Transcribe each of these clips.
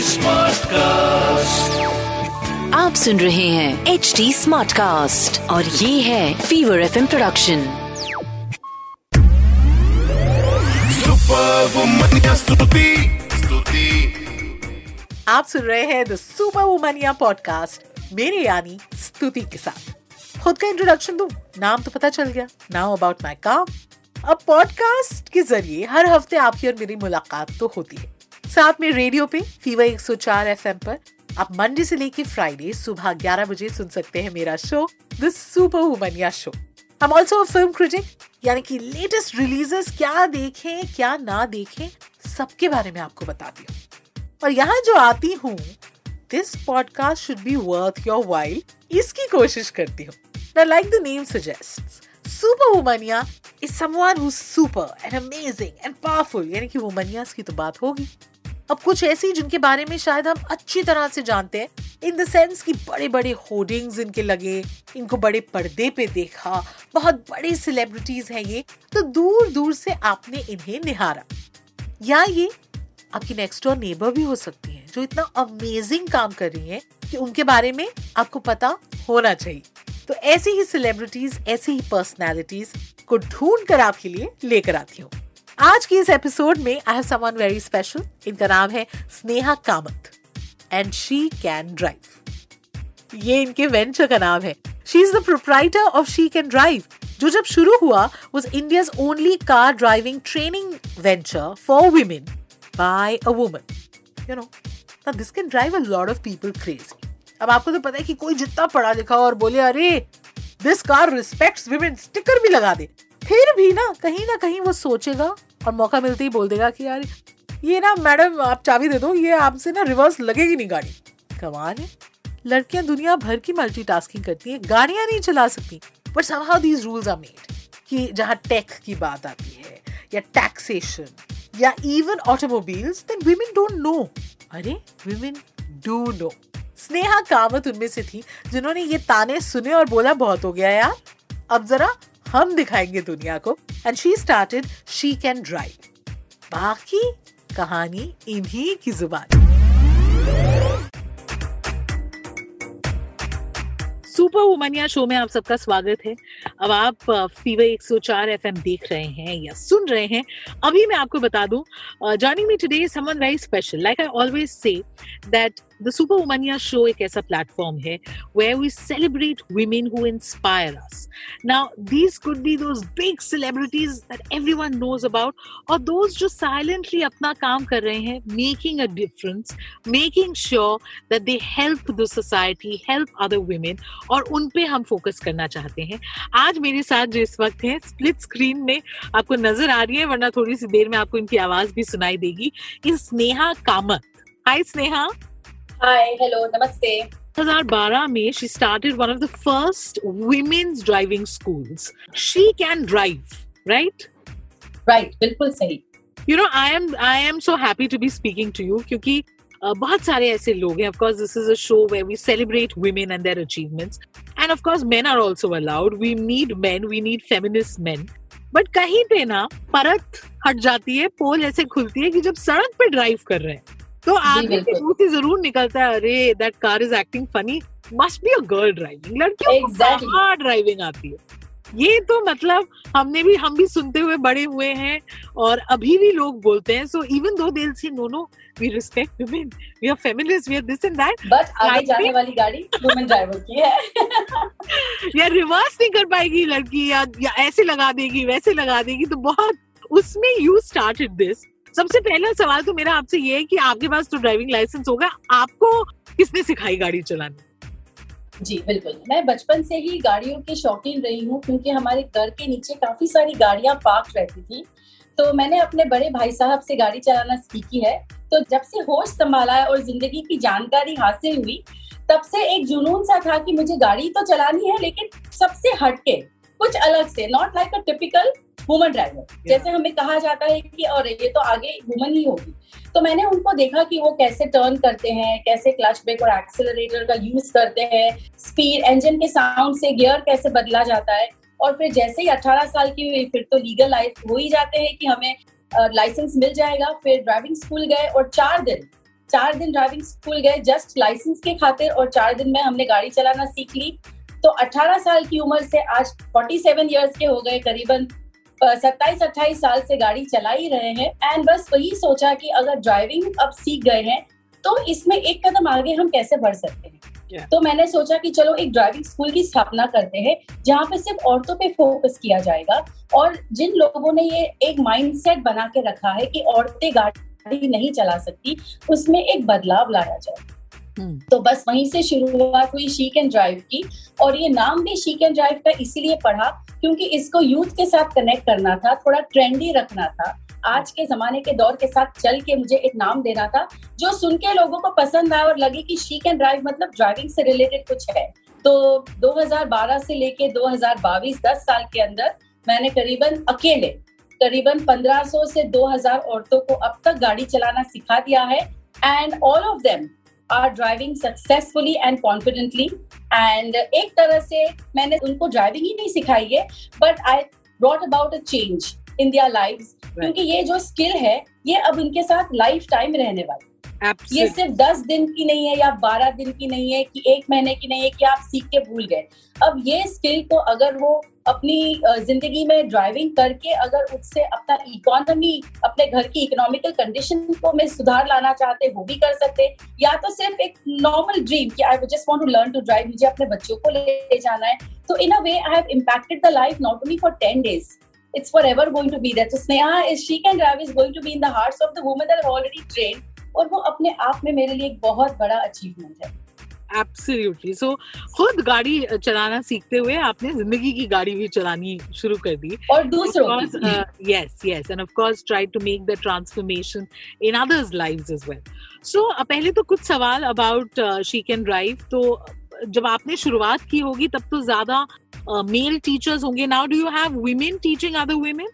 Smart cast आप सुन रहे हैं एच डी स्मार्ट कास्ट और ये है fever F production super woman Stuti. Stuti. आप सुन रहे हैं द सुपर वुमनिया पॉडकास्ट मेरे यानी स्तुति के साथ। खुद का इंट्रोडक्शन दूँ? नाम तो पता चल गया। नाउ अबाउट माई काम अब पॉडकास्ट के ज़रिए हर हफ़्ते आपकी और मेरी मुलाकात तो होती है। साथ में रेडियो पे फीवर 104 एफएम पर, आप मंडे से लेके फ्राइडे सुबह 11 बजे सुन सकते हैं मेरा show the super womania show हम ऑल्सो फ़िल्म क्रिटिक यानी कि लेटेस्ट रिलीजेस क्या देखें, क्या ना देखें, सबके बारे में आपको बताती हूँ। और यहाँ जो आती हूँ this podcast should be worth your while इसकी कोशिश करती हूँ। Like the name suggest super womania is someone who super and amazing and powerful यानी कि वुमनियास की तो बात होगी। अब कुछ ऐसी जिनके बारे में शायद हम अच्छी तरह से जानते हैं। इन द सेंस कि बड़े बड़े होर्डिंग्स इनके लगे, इनको बड़े पर्दे पे देखा, बहुत बड़े सेलिब्रिटीज हैं ये तो दूर दूर से आपने इन्हें निहारा। या ये आपकी नेक्स्ट डोर नेबर भी हो सकती है, जो इतना अमेजिंग काम कर रही है कि उनके बारे में आपको पता होना चाहिए। तो ऐसी ही सेलिब्रिटीज ऐसी ही पर्सनैलिटीज को ढूंढ कर आपके लिए लेकर आती हूँ। आज की इस एपिसोड में I have someone very special इनका नाम है Sneha Kamat. And she can drive ये इनके वेंचर का नाम है। She is the proprietor of she can drive जो जब शुरू हुआ India's only car driving training venture for women by a woman. You know, now this can drive a lot of people crazy. अब आपको तो पता है कि कोई जितना पढ़ा लिखा और बोले अरे this car respects women sticker भी लगा दे। फिर भी ना, कहीं ना कहीं वो सोचेगा और मौका मिलते ही बोल देगा कि यार, ये ना मैडम, आप चाबी दे दो, ये आपसे ना रिवर्स लगेगी नहीं गाड़ी। कमाल है लड़कियाँ दुनिया भर की मल्टीटास्किंग करती हैं, गाड़ियाँ नहीं चला सकती। But somehow these rules are made कि जहाँ टेक की बात आती है, या टैक्सेशन या even automobiles then women don't know अरे women do know Sneha Kamat उनमें से थी, जिन्होंने ये ताने सुने और बोला, बहुत हो गया यार। अब जरा हम दिखाएँगे दुनिया को. And she started she can drive बाकी कहानी इन्हीं की ज़ुबान। सुपर वुमनिया शो में आप सबका स्वागत है। अब आप फीवर 104 एफएम देख रहे हैं या सुन रहे हैं। अभी मैं आपको बता दूँ joining me today someone very special like I always say that the super womania show एक ऐसा प्लेटफॉर्म है where we celebrate women who inspire us now these could be those big celebrities that every one about और those जो silently अपना काम कर रहे हैं making a difference making sure that they help the society help other women और उन पे हम फोकस करना चाहते हैं। आज मेरे साथ जो इस वक्त है स्प्लिट स्क्रीन में आपको नज़र आ रही है, वरना थोड़ी सी देर में आपको इनकी आवाज़ भी सुनाई देगी। Is Sneha Kamat. Hi Sneha. Hi hello नमस्ते 2012 में she started one of the first women's driving schools. She can drive, right? Right बिल्कुल सही You know, I am I am so happy to be speaking to you क्योंकि uh, बहुत सारे ऐसे लोग हैं. Of course, this is a show where we celebrate women and their achievements. And of course, men are also allowed. We need men. We need feminist men. But कहीं पे ना परत हट जाती है पोल ऐसे खुलती है कि जब सड़क पे ड्राइव कर रहे हैं तो आदमी के मुँह से ज़रूर निकलता है अरे that car is acting funny must be a girl driving लड़कियों को Exactly. कहाँ ड्राइविंग आती है। ये तो मतलब हमने भी हम भी सुनते हुए बड़े हुए हैं और अभी भी लोग बोलते हैं सो इवन दो दिल से no no we respect women we are feminist we are this and that but आगे जाने वाली गाड़ी वुमेन ड्राइवर की है। या रिवर्स नहीं कर पाएगी लड़की या, या ऐसे लगा देगी वैसे लगा देगी तो बहुत उसमें यू स्टार्टेड दिस सबसे पहला सवाल तो मेरा आपसे ये है कि आपके पास तो ड्राइविंग लाइसेंस होगा, आपको किसने सिखाई गाड़ी चलानी? जी, बिल्कुल। मैं बचपन से ही गाड़ियों की शौकीन रही हूँ, क्योंकि हमारे घर के नीचे काफ़ी सारी गाड़ियाँ पार्क रहती थी। तो मैंने अपने बड़े भाई साहब से गाड़ी चलाना सीखी है। तो जब से होश संभाला और ज़िंदगी की जानकारी हासिल हुई, तब से एक जुनून सा था कि मुझे गाड़ी तो चलानी है, लेकिन सबसे हटके, कुछ अलग से not like a typical woman driver जैसे हमें कहा जाता है कि और ये तो आगे वुमन ही होगी। तो मैंने उनको देखा कि वो कैसे टर्न करते हैं कैसे क्लच ब्रेक और एक्सेलरेटर का यूज़ करते हैं स्पीड इंजन के साउंड से गियर कैसे बदला जाता है। और फिर जैसे ही 18 साल की हुई फिर तो लीगल लाइफ हो ही जाते हैं कि हमें लाइसेंस मिल जाएगा। फिर ड्राइविंग स्कूल गए और चार दिन चार दिन ड्राइविंग स्कूल गए जस्ट लाइसेंस के खातिर और चार दिन में हमने गाड़ी चलाना सीख ली। तो 18 साल की उम्र से आज 47 इयर्स के हो गए करीबन। सत्ताईस अट्ठाईस साल से गाड़ी चला ही रहे हैं एंड बस वही सोचा कि अगर ड्राइविंग अब सीख गए हैं तो इसमें एक कदम आगे हम कैसे बढ़ सकते हैं Yeah. तो मैंने सोचा कि चलो एक ड्राइविंग स्कूल की स्थापना करते हैं जहाँ पे सिर्फ़ औरतों पे फोकस किया जाएगा और जिन लोगों ने ये एक माइंडसेट बना के रखा है कि औरतें गाड़ी नहीं चला सकती उसमें एक बदलाव लाया जाए हम्म। तो बस वहीं से शुरुआत हुई शीक एंड ड्राइव की, और ये नाम भी शीक एंड ड्राइव का इसीलिए पढ़ा क्योंकि इसको यूथ के साथ कनेक्ट करना था, थोड़ा ट्रेंडी रखना था। आज के जमाने के दौर के साथ चल के मुझे एक नाम देना था, जो सुन के लोगों को पसंद आए और लगे कि शी कैन ड्राइव मतलब ड्राइविंग से रिलेटेड कुछ है। तो 2012 से लेके 2022 10 साल के अंदर मैंने करीबन अकेले, करीबन 1500 से 2000 औरतों को अब तक गाड़ी चलाना सिखा दिया है। And all of them are driving successfully and confidently and एक तरह से मैंने उनको ड्राइविंग ही नहीं सिखाई है but I brought about a change in their life क्योंकि ये जो स्किल है ये अब इनके साथ लाइफ टाइम रहने वाली ये सिर्फ़ दस दिन की नहीं है या बारह दिन की नहीं है कि एक महीने की नहीं है कि आप सीख के भूल गए। अब ये स्किल को अगर वो अपनी ज़िंदगी में ड्राइविंग करके अगर उससे अपना इकोनॉमी अपने घर की इकोनॉमिकल कंडीशन को में सुधार लाना चाहते, वो भी कर सकते या तो सिर्फ़ एक नॉर्मल ड्रीम कि I just want to learn to drive मुझे अपने बच्चों को ले जाना है तो in a way I have impacted the life not only for ten days it's forever going to be there. So Sneha is, she can drive, is going to be in the hearts of the women that are. और वो अपने आप में मेरे लिए एक बहुत बड़ा अचीवमेंट है एब्सोल्युटली खुद गाड़ी चलाना सीखते हुए आपने ज़िंदगी की गाड़ी भी चलानी शुरू कर दी। और दूसरों यस यस एंड पहले तो कुछ सवाल अबाउट शी कैन ड्राइव तो uh, जब आपने शुरुआत की होगी तब तो ज़्यादा मेल टीचर्स होंगे। Now do you have women teaching other women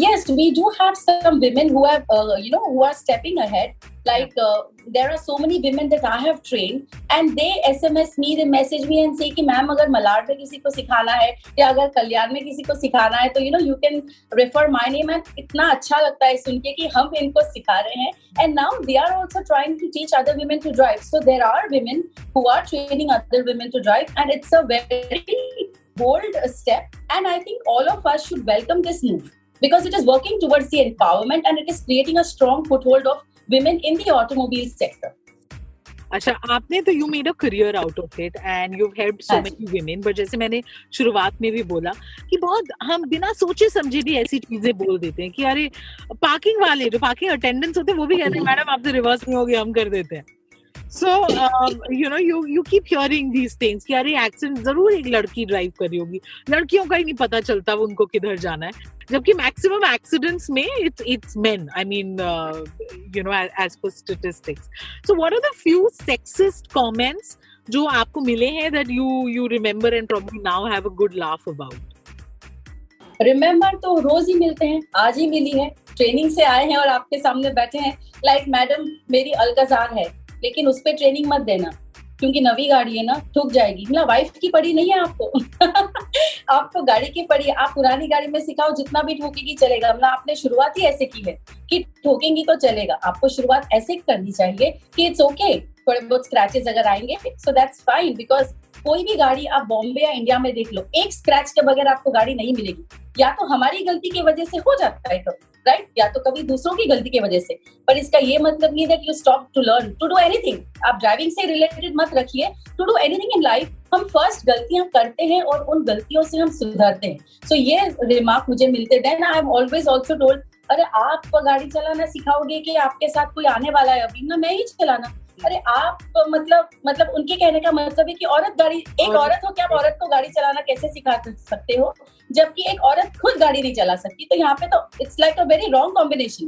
yes we do have some women who have uh, you know who are stepping ahead. Uh, there are so many women that i have trained and they sms me they message me and say कि ma'am अगर मलाड में किसी को सिखाना है या अगर कल्याण में किसी को सिखाना है तो you know you can refer my name and इतना अच्छा लगता है सुन के कि हम इनको सिखा रहे हैं and now they are also trying to teach other women to drive so there are women who are training other women to drive and it's a very bold step and i think all of us should welcome this move because it is working towards the empowerment and it is creating a strong foothold of women in the automobile sector. अच्छा आपने तो you made a career out of it and you help so many women but जैसे मैंने शुरुआत में भी बोला कि बहुत हम बिना सोचे समझे भी ऐसी चीज़ें बोल देते हैं कि अरे पार्किंग वाले जो पार्किंग अटेंडेंस होते हैं वो भी कहते हैं मैडम आपसे रिवर्स नहीं होगी हम कर देते हैं so you know you you keep hearing these things कि अरे एक्सीडेंट ज़रूर एक लड़की ड्राइव करी होगी। लड़कियों का ही नहीं पता चलता वो उनको किधर जाना है। जबकि मैक्सिमम एक्सीडेंट्स में it's it's men I mean you know as per statistics So, what are the few sexist comments जो आपको मिले हैं that you you remember and probably now have a good laugh about? Remember तो रोज ही मिलते हैं आज ही मिली है ट्रेनिंग से आए हैं और आपके सामने बैठे हैं। लाइक like, मैडम मेरी अलकजार है। लेकिन उस पर ट्रेनिंग मत देना, क्योंकि नवी गाड़ी है ना ठुक जाएगी। मतलब वाइफ की पड़ी नहीं है आपको? आपको गाड़ी की पड़ी है। आप पुरानी गाड़ी में सिखाओ, जितना भी ठोकेगी चलेगा। मतलब आपने शुरुआत ही ऐसे की है कि ठोकेंगी तो चलेगा। आपको शुरुआत ऐसे करनी चाहिए कि इट्स ओके थोड़े बहुत स्क्रैचेस अगर आएँगे सो दैट्स फाइन बिकॉज़ कोई भी गाड़ी आप बॉम्बे या इंडिया में देख लो एक स्क्रैच के बगैर आपको गाड़ी नहीं मिलेगी। या तो हमारी गलती की वजह से हो जाता है कभी राइट या तो कभी दूसरों की गलती की वजह से। पर इसका ये मतलब नहीं कि you stop to learn to do anything आप ड्राइविंग से रिलेटेड मत रखिए। To do anything in life हम फ़र्स्ट गलतियाँ करते हैं और उन गलतियों से हम सुधरते हैं। सो so, ये रिमार्क मुझे मिलते then I am always also told अरे आप गाड़ी चलाना सिखाओगे कि आपके साथ कोई आने वाला है? अभी ना मैं ही चलाना अरे आप मतलब मतलब उनके कहने का मतलब है कि औरत गाड़ी एक औरत- हो क्या आप औरत को गाड़ी चलाना कैसे सिखा सकते हो? जबकि एक औरत खुद गाड़ी नहीं चला सकती तो यहाँ पे तो it's like a very wrong combination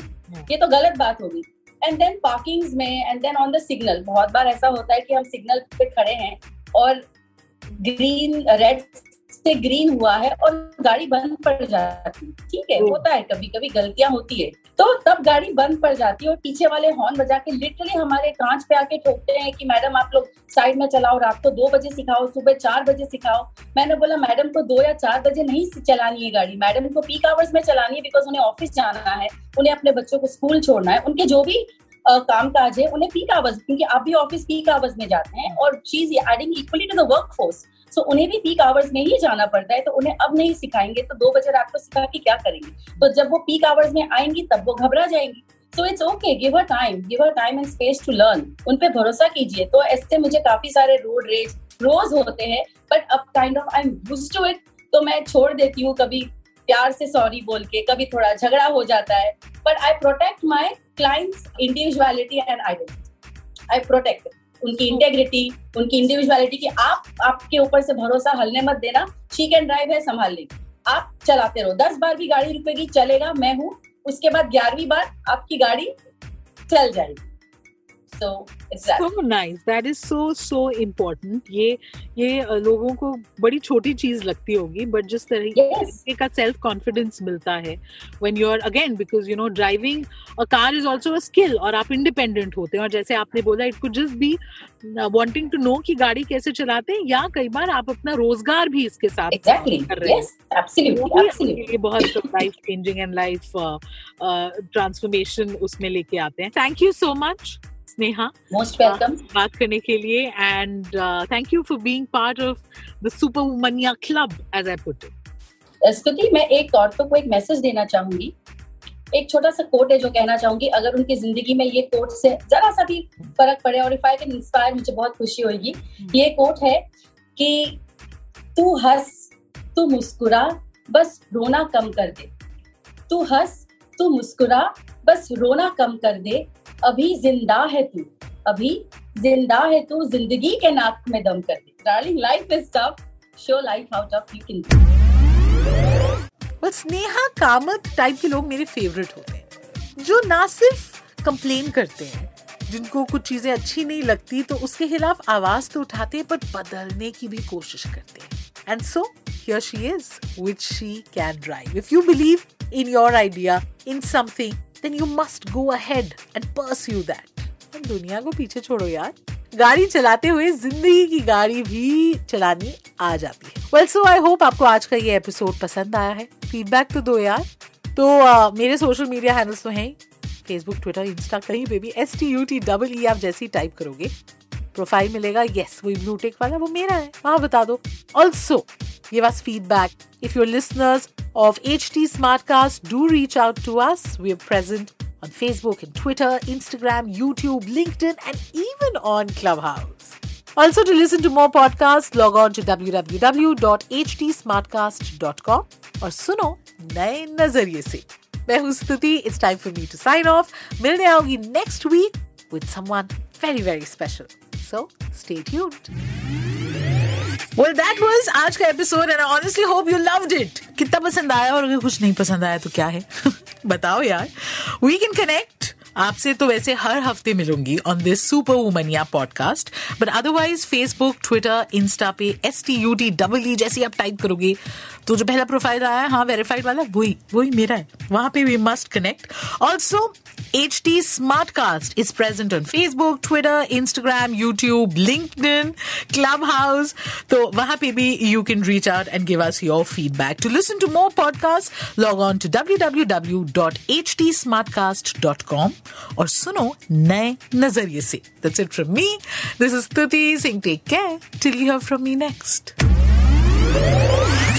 ये तो गलत बात होगी। एंड देन पार्किंग में and then on the signal बहुत बार ऐसा होता है कि हम सिग्नल पे खड़े हैं और ग्रीन रेड से ग्रीन हुआ है और गाड़ी बंद पड़ जाती। है ठीक है हम्म। होता है कभी कभी गलतियाँ होती है। तो तब गाड़ी बंद पड़ जाती है और पीछे वाले हॉर्न बजा के लिटरली हमारे कांच पे आके ठोकते हैं कि मैडम आप लोग साइड में चलाओ रात को दो बजे सिखाओ सुबह चार बजे सिखाओ। मैंने बोला मैडम को दो या चार बजे नहीं चलानी है गाड़ी। मैडम को पीक आवर्स में चलानी है बिकॉज़ उन्हें ऑफ़िस जाना है उन्हें अपने बच्चों को स्कूल छोड़ना है। उनके जो भी काम काज है उन्हें पीक आवर्स क्योंकि आप भी ऑफ़िस पीक आवर्स में जाते हैं और चीज़ adding equally to the work force so उन्हें भी पीक आवर्स में ही जाना पड़ता है तो उन्हें अब नहीं सिखाएँगे तो दो बजे रात को सिखा के क्या करेंगे? तो जब वो पीक आवर्स में आएँगी, तब वो घबरा जाएँगी। So it's okay give her time give her time and space to learn उन पे भरोसा कीजिए। तो ऐसे मुझे काफ़ी सारे रोड रेज रोज होते हैं बट अब kind of I am used to it तो मैं छोड़ देती हूँ कभी प्यार से सॉरी बोल के, कभी थोड़ा झगड़ा हो जाता है। But I protect my clients individuality and identity I protect उनकी इंटेग्रिटी उनकी इंडिविजुअलिटी की आप, आपके ऊपर से भरोसा हलने मत देना शी कैन ड्राइव है संभाल लेगी आप चलाते रहो। दस बार भी गाड़ी रुकेगी, चलेगा, मैं हूँ। उसके बाद ग्यारहवीं बार आपकी गाड़ी चल जाएगी। So that so nice that is so so important ये ये अ, लोगों को बड़ी छोटी चीज़ लगती होगी बट जिस तरह Yes. तरीके का सेल्फ कॉन्फिडेंस मिलता है when you're again because you know driving a car is also a skill और आप इंडिपेंडेंट होते हैं और जैसे आपने बोला it could just be uh, wanting to know कि गाड़ी कैसे चलाते हैं या कई बार आप अपना रोज़गार भी इसके साथ exactly कर रहे हैं yes absolutely absolutely बहुत life changing and life transformation उसमें लेके आते हैं thank you so much Sneha most welcome. बात करने के लिए। And thank you for being part of the super womania club as I put it Stuti मैं एक औरतों को एक मैसेज देना चाहूँगी। एक छोटा सा कोट है जो कहना चाहूँगी। अगर उनकी ज़िंदगी में ये कोट से जरा सा भी फ़र्क पड़े और इफ़ आई कैन इंस्पायर मुझे बहुत खुशी होगी। ये कोट है कि तू हंस तू मुस्कुरा बस रोना कम कर दे। तू हंस तू मुस्कुरा बस रोना कम कर दे। अभी ज़िंदा है तू, अभी ज़िंदा है तू ज़िंदगी के नाक में दम कर दे। Darling life is tough show life how tough you can but Sneha Kamat type के लोग मेरे फेवरेट होते हैं, जो ना सिर्फ़ कंप्लेन करते हैं, जिनको कुछ चीज़ें अच्छी नहीं लगती तो उसके खिलाफ आवाज़ तो उठाते हैं पर बदलने की भी कोशिश करते हैं। And so here she is which she can drive if you believe in your idea in something then you must go ahead and pursue that दुनिया को पीछे छोड़ो यार। गाड़ी चलाते हुए ज़िंदगी की गाड़ी भी चलानी आ जाती है। वेल सो आई होप आपको आज का ये एपिसोड पसंद आया है। फीडबैक तो दो यार। तो uh, मेरे सोशल मीडिया हैंडल्स तो हैं फेसबुक ट्विटर इंस्टा कहीं पे भी S T U T double E आप जैसे ही टाइप करोगे प्रोफ़ाइल मिलेगा। यस वही ब्लू टिक वाला वो मेरा है। वहाँ बता दो। Also give us feedback. If you're listeners of HT Smartcast, do reach out to us. We're present on Facebook and Twitter, Instagram, YouTube, LinkedIn, and even on Clubhouse. Also, to listen to more podcasts, log on to www.htsmartcast.com और सुनो नए नजरिए से मैं हूँ Stuti it's time for me to sign off मिलने आओगी next week with someone very very special so stay tuned Well, that was आज का episode and honestly hope you loved it कितना पसंद आया और अगर कुछ नहीं पसंद आया तो क्या है? बताओ यार. वी कैन कनेक्ट आपसे तो वैसे हर हफ़्ते मिलूँगी on this super womania podcast but otherwise Facebook Twitter insta पे S T U T double E जैसे आप टाइप करोगे तो जो पहला प्रोफ़ाइल आया हाँ वेरीफाइड वाला, वही वही मेरा है। वहाँ पे we must connect also H T smart cast is present on Facebook Twitter Instagram YouTube LinkedIn Clubhouse तो वहाँ पे भी you can reach out and give us your feedback to listen to more podcast log on to W W W dot H T smart cast dot com और सुनो नए नज़रिए से. That's it from me. This is Tuti Singh. Take care till you hear from me next.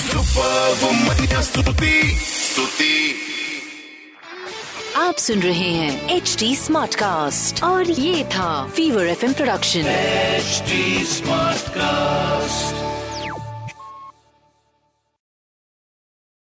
Super Stuti Stuti आप सुन रहे हैं H D smart cast और ये था fever FM production HD smart cast